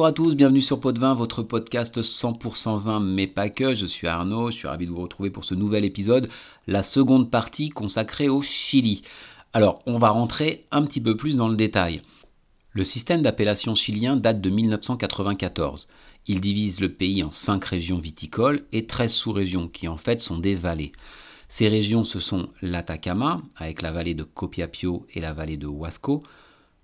Bonjour à tous, bienvenue sur Pot de Vin, votre podcast 100% vin mais pas que. Je suis Arnaud, je suis ravi de vous retrouver pour ce nouvel épisode, la seconde partie consacrée au Chili. Alors, on va rentrer un petit peu plus dans le détail. Le système d'appellation chilien date de 1994. Il divise le pays en 5 régions viticoles et 13 sous-régions qui en fait sont des vallées. Ces régions, ce sont l'Atacama, avec la vallée de Copiapio et la vallée de Huasco,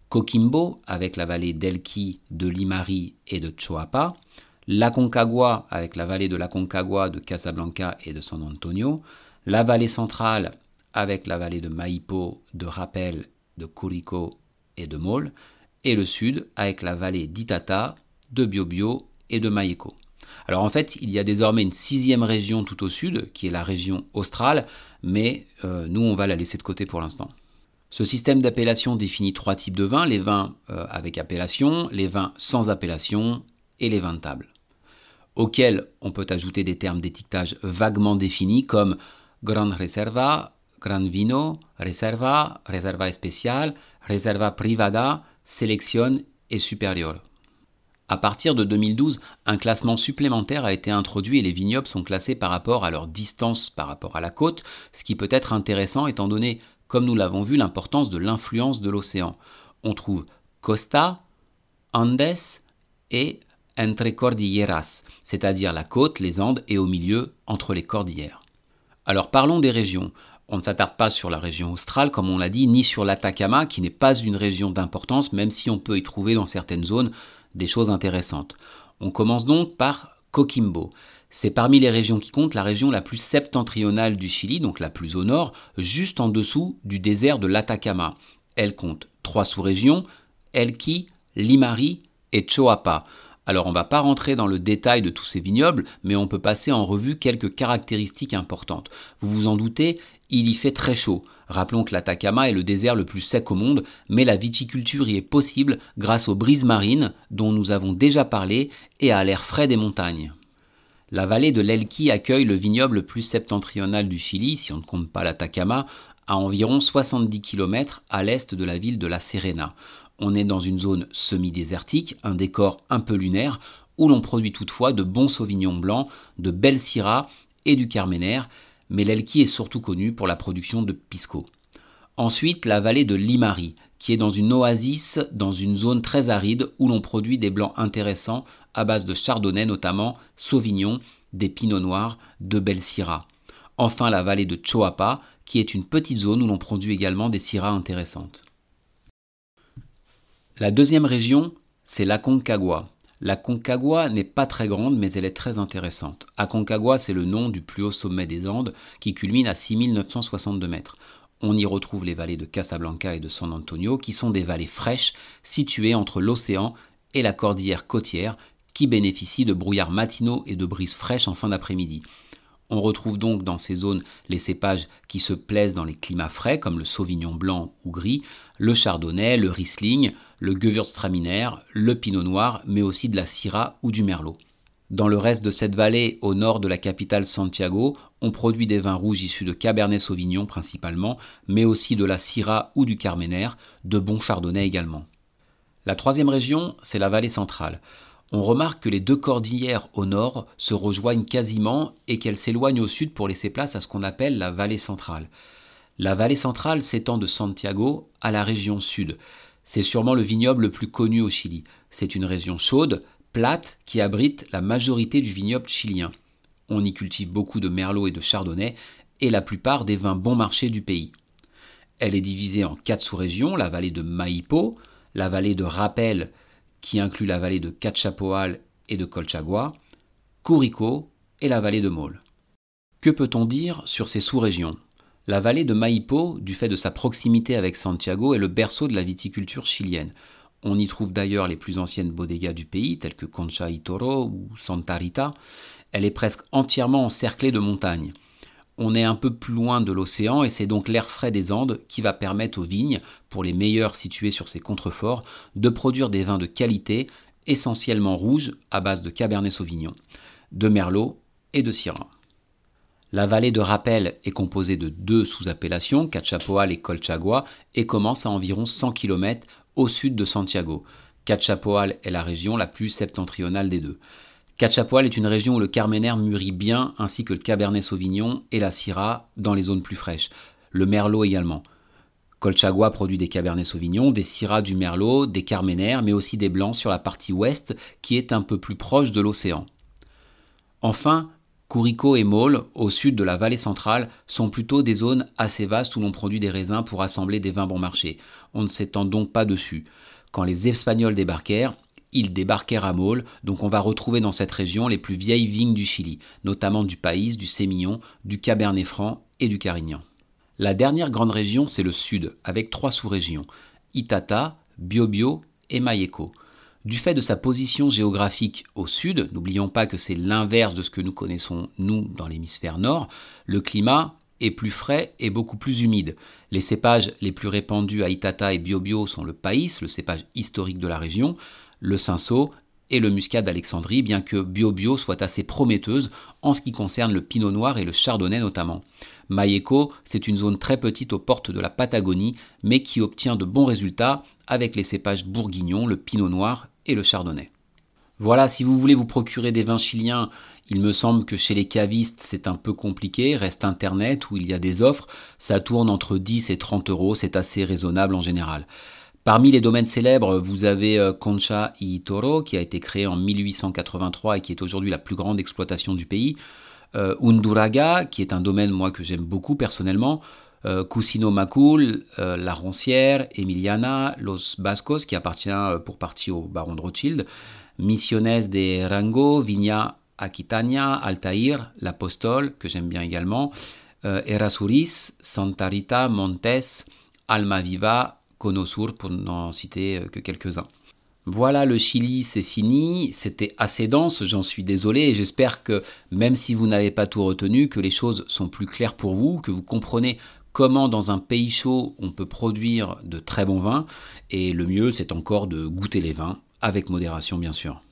Coquimbo, avec la vallée d'Elqui, de Limari et de Choapa, la Concagua, avec la vallée de la Concagua, de Casablanca et de San Antonio, la vallée centrale, avec la vallée de Maipo, de Rapel, de Curico et de Mole, et le sud, avec la vallée d'Itata, de Biobio et de Mayeco. Alors en fait, il y a désormais une sixième région tout au sud, qui est la région australe, mais euh, nous, on va la laisser de côté pour l'instant. Ce système d'appellation définit trois types de vins, les vins euh, avec appellation, les vins sans appellation et les vins de table, auxquels on peut ajouter des termes d'étiquetage vaguement définis comme Gran Reserva, Gran Vino, Reserva, Reserva Especial, Reserva Privada, Selección et Superior. À partir de 2012, un classement supplémentaire a été introduit et les vignobles sont classés par rapport à leur distance par rapport à la côte, ce qui peut être intéressant étant donné comme nous l'avons vu, l'importance de l'influence de l'océan. On trouve Costa, Andes et Entre Cordilleras, c'est-à-dire la côte, les Andes et au milieu, entre les cordillères. Alors parlons des régions. On ne s'attarde pas sur la région australe, comme on l'a dit, ni sur l'Atacama, qui n'est pas une région d'importance, même si on peut y trouver dans certaines zones des choses intéressantes. On commence donc par Coquimbo. C'est parmi les régions qui comptent la région la plus septentrionale du Chili, donc la plus au nord, juste en dessous du désert de l'Atacama. Elle compte trois sous-régions, Elqui, Limari et Choapa. Alors on ne va pas rentrer dans le détail de tous ces vignobles, mais on peut passer en revue quelques caractéristiques importantes. Vous vous en doutez, il y fait très chaud. Rappelons que l'Atacama est le désert le plus sec au monde, mais la viticulture y est possible grâce aux brises marines dont nous avons déjà parlé et à l'air frais des montagnes. La vallée de l'Elqui accueille le vignoble le plus septentrional du Chili, si on ne compte pas l'Atacama, à environ 70 km à l'est de la ville de La Serena. On est dans une zone semi-désertique, un décor un peu lunaire, où l'on produit toutefois de bons sauvignons blancs, de belles syrahs et du carménère, mais l'Elqui est surtout connu pour la production de pisco. Ensuite, la vallée de Limari, qui est dans une oasis, dans une zone très aride où l'on produit des blancs intéressants à base de chardonnay notamment, sauvignon, des pinots noirs, de belles syrahs. Enfin la vallée de Choapa, qui est une petite zone où l'on produit également des syrahs intéressantes. La deuxième région, c'est la Concagua. La Concagua n'est pas très grande, mais elle est très intéressante. Aconcagua, c'est le nom du plus haut sommet des Andes, qui culmine à 6962 mètres. On y retrouve les vallées de Casablanca et de San Antonio, qui sont des vallées fraîches, situées entre l'océan et la cordillère côtière, qui bénéficient de brouillards matinaux et de brises fraîches en fin d'après-midi. On retrouve donc dans ces zones les cépages qui se plaisent dans les climats frais, comme le sauvignon blanc ou gris, le chardonnay, le riesling, le gewürztraminer, le pinot noir, mais aussi de la syrah ou du merlot. Dans le reste de cette vallée, au nord de la capitale Santiago, on produit des vins rouges issus de Cabernet Sauvignon principalement, mais aussi de la syrah ou du carménère, de bons chardonnays également. La troisième région, c'est la vallée centrale on remarque que les deux cordillères au nord se rejoignent quasiment et qu'elles s'éloignent au sud pour laisser place à ce qu'on appelle la vallée centrale. La vallée centrale s'étend de Santiago à la région sud. C'est sûrement le vignoble le plus connu au Chili. C'est une région chaude, plate, qui abrite la majorité du vignoble chilien. On y cultive beaucoup de merlot et de chardonnay et la plupart des vins bon marché du pays. Elle est divisée en quatre sous-régions, la vallée de Maipo, la vallée de Rapel, qui inclut la vallée de Cachapoal et de Colchagua, Curico et la vallée de Maule. Que peut-on dire sur ces sous-régions? La vallée de Maipo, du fait de sa proximité avec Santiago, est le berceau de la viticulture chilienne. On y trouve d'ailleurs les plus anciennes bodegas du pays, telles que Concha y Toro ou Santa Rita. Elle est presque entièrement encerclée de montagnes on est un peu plus loin de l'océan et c'est donc l'air frais des Andes qui va permettre aux vignes, pour les meilleurs situés sur ces contreforts, de produire des vins de qualité, essentiellement rouges à base de Cabernet Sauvignon, de Merlot et de Syrah. La vallée de Rappel est composée de deux sous-appellations, Cachapoal et Colchagua, et commence à environ 100 km au sud de Santiago. Cachapoal est la région la plus septentrionale des deux. Cachapoal est une région où le Carmener mûrit bien, ainsi que le Cabernet Sauvignon et la Syrah dans les zones plus fraîches. Le Merlot également. Colchagua produit des Cabernet Sauvignon, des Syrah du Merlot, des Carmener, mais aussi des Blancs sur la partie ouest qui est un peu plus proche de l'océan. Enfin, Curico et Maule, au sud de la vallée centrale, sont plutôt des zones assez vastes où l'on produit des raisins pour assembler des vins bon marché. On ne s'étend donc pas dessus. Quand les Espagnols débarquèrent, ils débarquèrent à Maule, donc on va retrouver dans cette région les plus vieilles vignes du Chili, notamment du País, du Sémillon, du Cabernet Franc et du Carignan. La dernière grande région, c'est le sud, avec trois sous-régions, Itata, Biobio et Mayeco. Du fait de sa position géographique au sud, n'oublions pas que c'est l'inverse de ce que nous connaissons nous dans l'hémisphère nord, le climat est plus frais et beaucoup plus humide. Les cépages les plus répandus à Itata et Biobio sont le País, le cépage historique de la région, le Cinsault et le Muscat d'Alexandrie, bien que Biobio soit assez prometteuse en ce qui concerne le Pinot Noir et le Chardonnay notamment. Mayeco, c'est une zone très petite aux portes de la Patagonie, mais qui obtient de bons résultats avec les cépages bourguignons, le Pinot Noir et le Chardonnay. Voilà, si vous voulez vous procurer des vins chiliens, il me semble que chez les cavistes c'est un peu compliqué, reste Internet où il y a des offres, ça tourne entre 10 et 30 euros, c'est assez raisonnable en général. Parmi les domaines célèbres, vous avez euh, Concha y Toro, qui a été créé en 1883 et qui est aujourd'hui la plus grande exploitation du pays. Euh, Unduraga, qui est un domaine moi que j'aime beaucoup personnellement. Euh, Cusino Macul, La Roncière, Emiliana, Los Bascos, qui appartient pour partie au baron de Rothschild. Misiones de Rango, Vigna Aquitania, Altair, L'Apostole, que j'aime bien également. Erasuris, Santa Rita, Montes, Almaviva, Conosur pour n'en citer euh, que quelques-uns. Voilà, le Chili, c'est fini. C'était assez dense, j'en suis désolé. Et j'espère que, même si vous n'avez pas tout retenu, que les choses sont plus claires pour vous, que vous comprenez comment dans un pays chaud on peut produire de très bons vins, et le mieux c'est encore de goûter les vins, avec modération bien sûr.